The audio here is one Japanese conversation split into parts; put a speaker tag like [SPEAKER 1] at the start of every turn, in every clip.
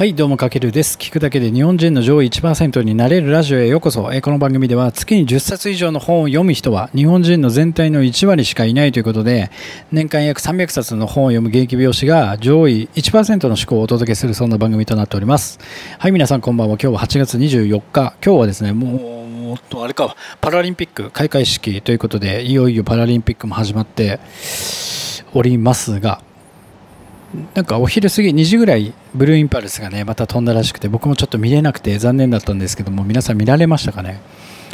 [SPEAKER 1] はい、どうもかけるです。聞くだけで日本人の上位1%になれるラジオへようこそ。えこの番組では月に10冊以上の本を読む人は日本人の全体の1割しかいないということで、年間約300冊の本を読む現役美容師が上位1%の思考をお届けするそんな番組となっております。はい、皆さんこんばんは。今日は8月24日。今日はですね、もう、とあれか、パラリンピック開会式ということで、いよいよパラリンピックも始まっておりますが、なんかお昼過ぎ2時ぐらいブルーインパルスがねまた飛んだらしくて僕もちょっと見れなくて残念だったんですけども皆さん見られましたかね？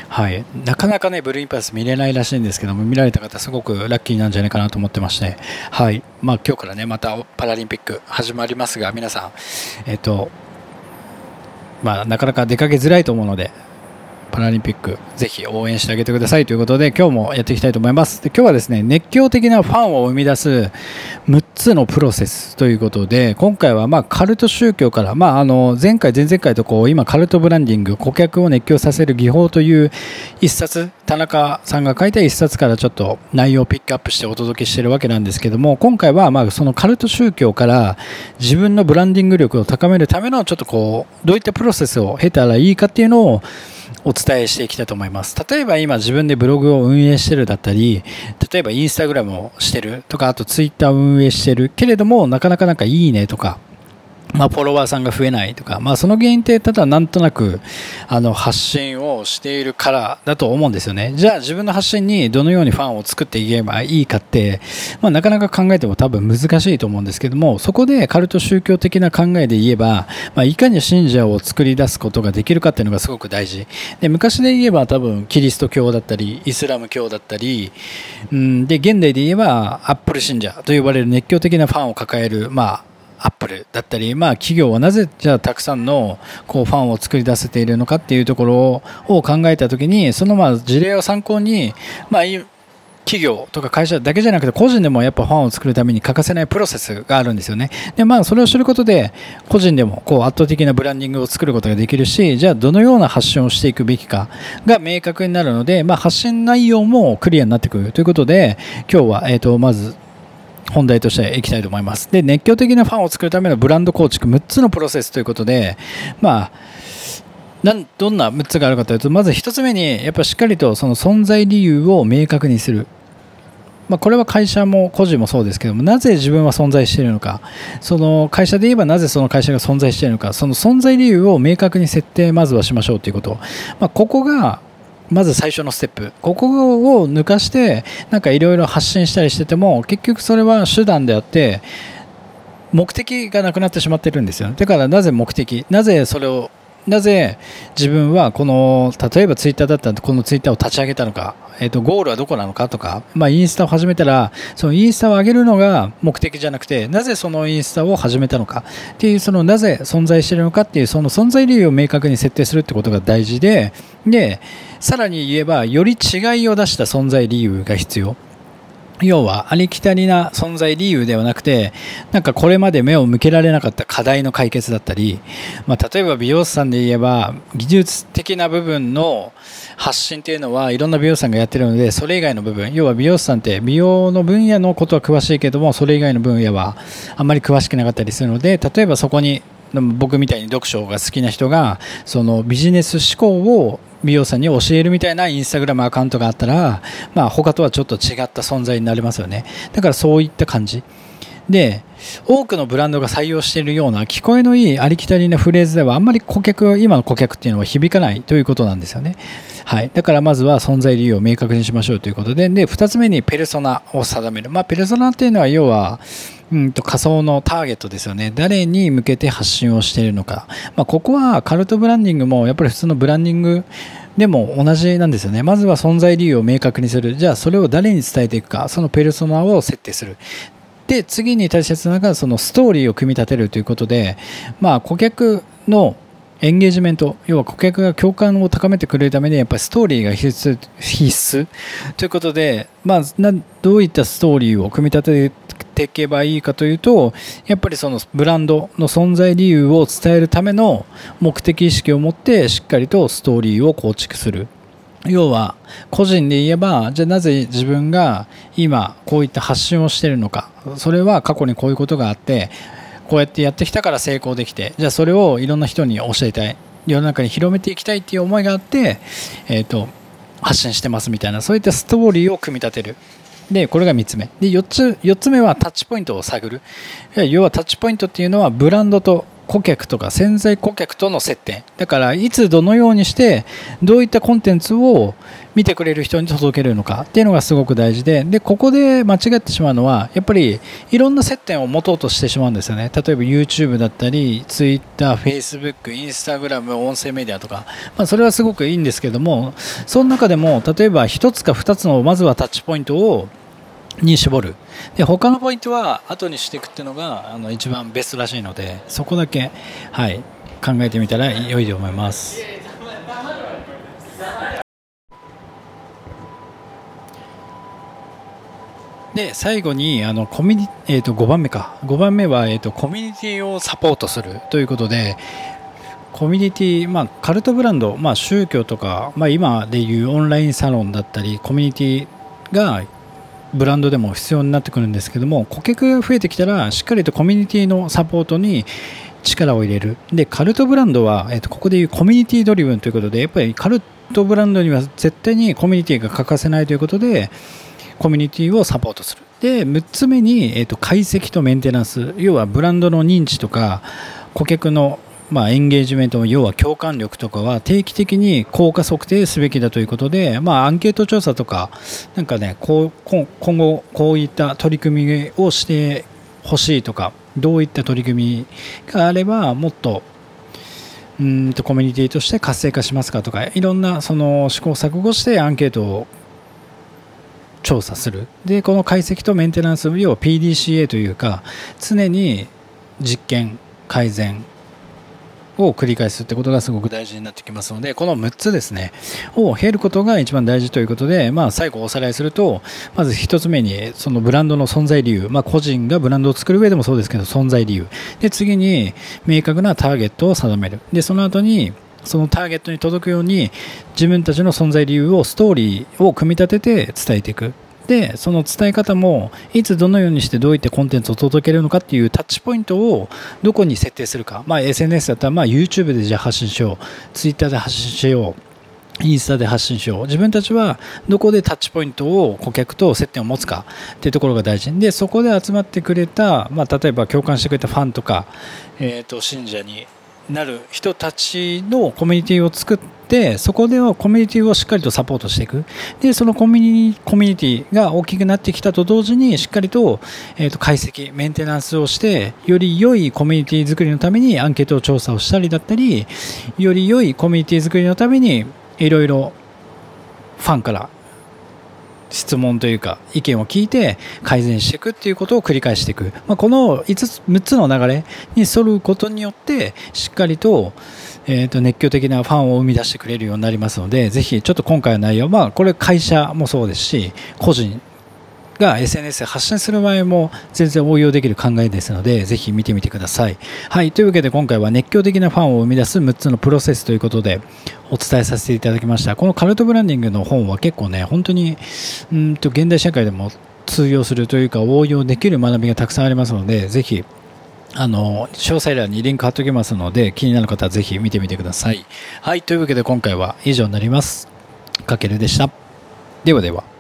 [SPEAKER 1] はい。なかなかねブルーインパルス見れないらしいんですけども見られた方すごくラッキーなんじゃないかなと思ってまして。はい。まあ今日からねまたパラリンピック始まりますが皆さんえっとまあなかなか出かけづらいと思うのでパラリンピックぜひ応援してあげてくださいということで今日もやっていきたいと思います。で今日はですね熱狂的なファンを生み出す6つのプロセスということで今回はまあカルト宗教から、まあ、あの前回前々回とこう今カルトブランディング顧客を熱狂させる技法という一冊田中さんが書いた一冊からちょっと内容をピックアップしてお届けしているわけなんですけども今回はまあそのカルト宗教から自分のブランディング力を高めるためのちょっとこうどういったプロセスを経たらいいかっていうのをお伝えしていきたいと思います。例えば今自分でブログを運営してるだったり、例えばインスタグラムをしてるとか、あとツイッターを運営してるけれども、なかなかなんかいいねとか、まあ、フォロワーさんが増えないとか、まあ、その原因ってただなんとなくあの発信をしているからだと思うんですよね。じゃあ自分の発信にどのようにファンを作っていけばいいかって、まあ、なかなか考えても多分難しいと思うんですけどもそこでカルト宗教的な考えで言えば、まあ、いかに信者を作り出すことができるかっていうのがすごく大事。で昔で言えば多分キリスト教だったりイスラム教だったり、うん、で現代で言えばアップル信者と呼ばれる熱狂的なファンを抱えるまあアップルだったり、まあ、企業はなぜじゃあたくさんのこうファンを作り出せているのかっていうところを考えたときにそのまあ事例を参考に、まあ、企業とか会社だけじゃなくて個人でもやっぱファンを作るために欠かせないプロセスがあるんですよね。でまあそれを知ることで個人でもこう圧倒的なブランディングを作ることができるしじゃあどのような発信をしていくべきかが明確になるので、まあ、発信内容もクリアになってくるということで今日は、えー、とまず本題としていきたいと思います。で、熱狂的なファンを作るためのブランド構築6つのプロセスということで、まあ、なんどんな6つがあるかというと、まず1つ目に、やっぱしっかりとその存在理由を明確にする。まあ、これは会社も個人もそうですけども、なぜ自分は存在しているのか、その会社で言えばなぜその会社が存在しているのか、その存在理由を明確に設定、まずはしましょうということ。まあ、ここがまず最初のステップ。ここを抜かしてなんかいろいろ発信したりしてても結局それは手段であって目的がなくなってしまってるんですよだからなぜ目的？なぜそれをなぜ自分はこの例えばツイッターだったらこのツイッターを立ち上げたのか、えー、とゴールはどこなのかとか、まあ、インスタを始めたらそのインスタを上げるのが目的じゃなくてなぜそのインスタを始めたのか？っていうそのなぜ存在しているのかっていうその存在理由を明確に設定するってことが大事ででさらに言えばより違いを出した存在理由が必要。要はありきたりな存在理由ではなくてなんかこれまで目を向けられなかった課題の解決だったり、まあ、例えば美容師さんで言えば技術的な部分の発信っていうのはいろんな美容師さんがやってるのでそれ以外の部分要は美容師さんって美容の分野のことは詳しいけどもそれ以外の分野はあんまり詳しくなかったりするので例えばそこに僕みたいに読書が好きな人がそのビジネス思考を美容さんに教えるみたいなインスタグラムアカウントがあったら、まあ、他とはちょっと違った存在になりますよね。だからそういった感じ。で多くのブランドが採用しているような聞こえのいいありきたりなフレーズではあんまり顧客今の顧客っていうのは響かないということなんですよね。はい、だからまずは存在理由を明確にしましょうということで。で2つ目にペルソナを定める、まあ、ペルソナっていうのは要はうんと仮想のターゲットですよね。誰に向けて発信をしているのか、まあ、ここはカルトブランディングもやっぱり普通のブランディングでも同じなんですよね。まずは存在理由を明確にする。じゃあそれを誰に伝えていくか。そのペルソナを設定する。で次に大切なのがそのストーリーを組み立てるということで、まあ、顧客のエンゲージメント要は顧客が共感を高めてくれるためにやっぱりストーリーが必須必須ということで、まあ、どういったストーリーを組み立てていけばいいかというとやっぱりそのブランドの存在理由を伝えるための目的意識を持ってしっかりとストーリーを構築する。要は個人で言えばじゃあなぜ自分が今こういった発信をしているのか。それは過去にこういうことがあってこうやってやってきたから成功できてじゃあそれをいろんな人に教えたい。世の中に広めていきたいっていう思いがあって、えーと、発信してますみたいなそういったストーリーを組み立てる。でこれが3つ目。で4つ ,4 つ目はタッチポイントを探る。要はタッチポイントっていうのはブランドと顧客とか潜在顧客との接点。だからいつどのようにしてどういったコンテンツを見てくれる人に届けるのかっていうのがすごく大事ででここで間違ってしまうのはやっぱりいろんな接点を持とうとしてしまうんですよね。例えば YouTube だったり Twitter、Facebook、Instagram 音声メディアとか、まあ、それはすごくいいんですけどもその中でも例えば1つか2つのまずはタッチポイントをに絞る。で他のポイントは後にしていくっていうのがあの一番ベストらしいのでそこだけ、はい、考えてみたら良いと思います。で最後にあのコミュニ、えー、と5番目か。5番目は、えーと、コミュニティをサポートするということでコミュニティ、まあ、カルトブランド、まあ、宗教とか、まあ、今でいうオンラインサロンだったりコミュニティがブランドでも必要になってくるんですけども顧客が増えてきたらしっかりとコミュニティのサポートに力を入れる。でカルトブランドは、えー、とここでいうコミュニティドリブンということでやっぱりカルトブランドには絶対にコミュニティが欠かせないということでコミュニティをサポートする。で6つ目に、えー、と解析とメンテナンス。要はブランドの認知とか顧客のまあ、エンゲージメント要は共感力とかは定期的に効果測定すべきだということで、まあ、アンケート調査とかなんかねこう今後こういった取り組みをしてほしいとかどういった取り組みがあればもっとうんとコミュニティとして活性化しますかとかいろんなその試行錯誤してアンケートを調査する。でこの解析とメンテナンス要は PDCA というか常に実験改善を繰り返すってことがすごく大事になってきますのでこの6つですねを経ることが一番大事ということで、まあ、最後おさらいするとまず1つ目にそのブランドの存在理由、まあ、個人がブランドを作る上でもそうですけど存在理由。で次に明確なターゲットを定める。でその後にそのターゲットに届くように自分たちの存在理由をストーリーを組み立てて伝えていく。でその伝え方もいつどのようにしてどういったコンテンツを届けるのかっていうタッチポイントをどこに設定するか、まあ、SNS だったらまあ YouTube でじゃあ発信しよう。Twitter で発信しよう。インスタで発信しよう。自分たちはどこでタッチポイントを顧客と接点を持つか。っていうところが大事。でそこで集まってくれた、まあ、例えば共感してくれたファンとか、えー、と信者になる人たちのコミュニティを作ってそこではコミュニティをしっかりとサポートしていく。でそのコミュニコミュニティが大きくなってきたと同時にしっかりと,、えー、と解析メンテナンスをしてより良いコミュニティ作りのためにアンケート調査をしたりだったりより良いコミュニティ作りのためにいろいろファンから質問というか意見を聞いて改善していくっていうことを繰り返していく、まあ、この5つ6つの流れに沿うことによってしっかりと,、えー、と熱狂的なファンを生み出してくれるようになりますのでぜひちょっと今回の内容、まあ、これ会社もそうですし個人が SNS で発信する場合も全然応用できる考えですのでぜひ見てみてください。はい、というわけで今回は熱狂的なファンを生み出す6つのプロセスということでお伝えさせていただきました。このカルトブランディングの本は結構ね本当にうんと現代社会でも通用するというか応用できる学びがたくさんありますのでぜひあの詳細欄にリンク貼っておきますので気になる方はぜひ見てみてください。はいというわけで今回は以上になります。かけるでした。ではでは。